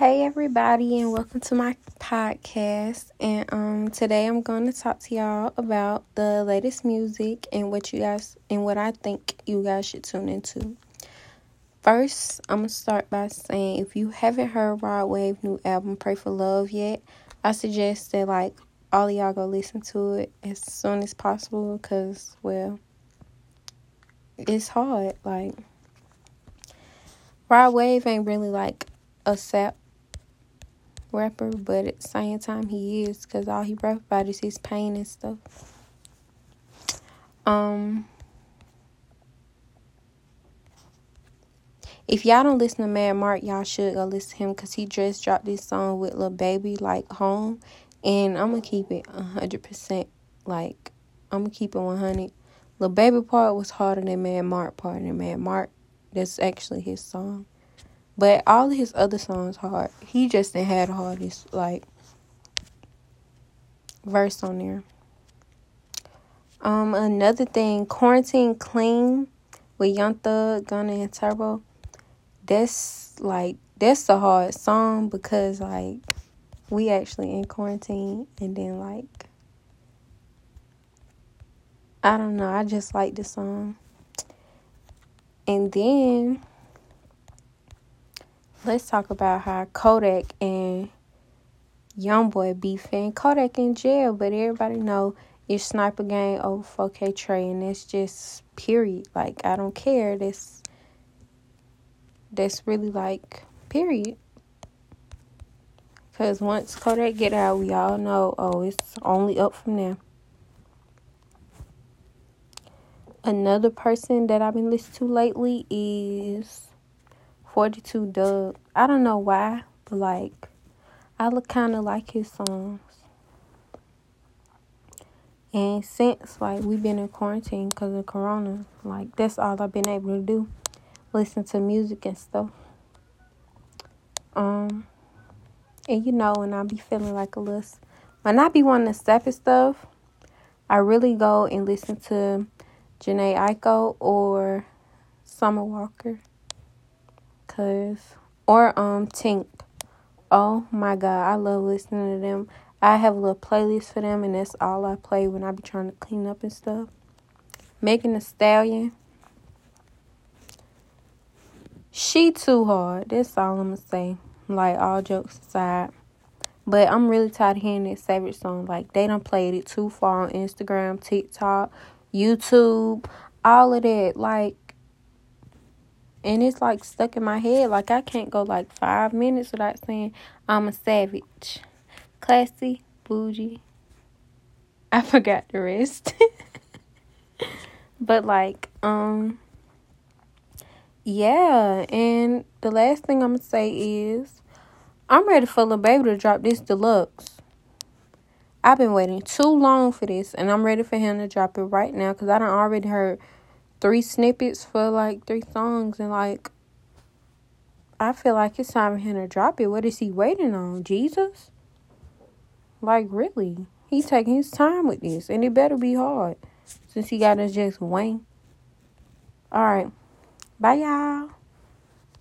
Hey everybody and welcome to my podcast. And um today I'm going to talk to y'all about the latest music and what you guys and what I think you guys should tune into. First, I'm going to start by saying if you haven't heard Rod Wave new album Pray for Love yet, I suggest that like all of y'all go listen to it as soon as possible cuz well it's hard like Rod Wave ain't really like a sap rapper, but at the same time he is because all he rap about is his pain and stuff. Um, if y'all don't listen to Mad Mark, y'all should go listen to him because he just dropped this song with Lil Baby like home, and I'm gonna keep it hundred percent. Like I'm gonna keep it one hundred. Lil Baby part was harder than Mad Mark part, and Mad Mark that's actually his song. But all his other songs hard. He just didn't have the hardest like verse on there. Um, another thing, quarantine clean with Young Thug, Gunna, and Turbo. That's like that's a hard song because like we actually in quarantine and then like I don't know, I just like the song. And then let's talk about how Kodak and YoungBoy beefing. Kodak in jail, but everybody know it's Sniper Gang over 4K Trey, and that's just period. Like I don't care. That's that's really like period. Cause once Kodak get out, we all know. Oh, it's only up from there. Another person that I've been listening to lately is 42 Dugg. I don't know why, but like, I look kind of like his songs. And since like we've been in quarantine because of Corona, like that's all I've been able to do, listen to music and stuff. Um, and you know, when I be feeling like a little, when I be wanting to step and stuff, I really go and listen to Jhené Aiko or Summer Walker. Cause or um Tink. Oh my god, I love listening to them. I have a little playlist for them and that's all I play when I be trying to clean up and stuff. Megan Thee Stallion. She too hard. That's all I'm gonna say. Like all jokes aside. But I'm really tired of hearing that Savage song. Like they done played it too far on Instagram, TikTok, YouTube, all of that. Like and it's like stuck in my head. Like I can't go like five minutes without saying I'm a savage, classy, bougie. I forgot the rest. but like, um, yeah. And the last thing I'm gonna say is, I'm ready for the baby to drop this deluxe. I've been waiting too long for this, and I'm ready for him to drop it right now because I don't already heard three snippets for like three songs and like I feel like it's time for him to drop it. What is he waiting on? Jesus? Like really? He's taking his time with this and it better be hard since he got to just wing. Alright. Bye y'all.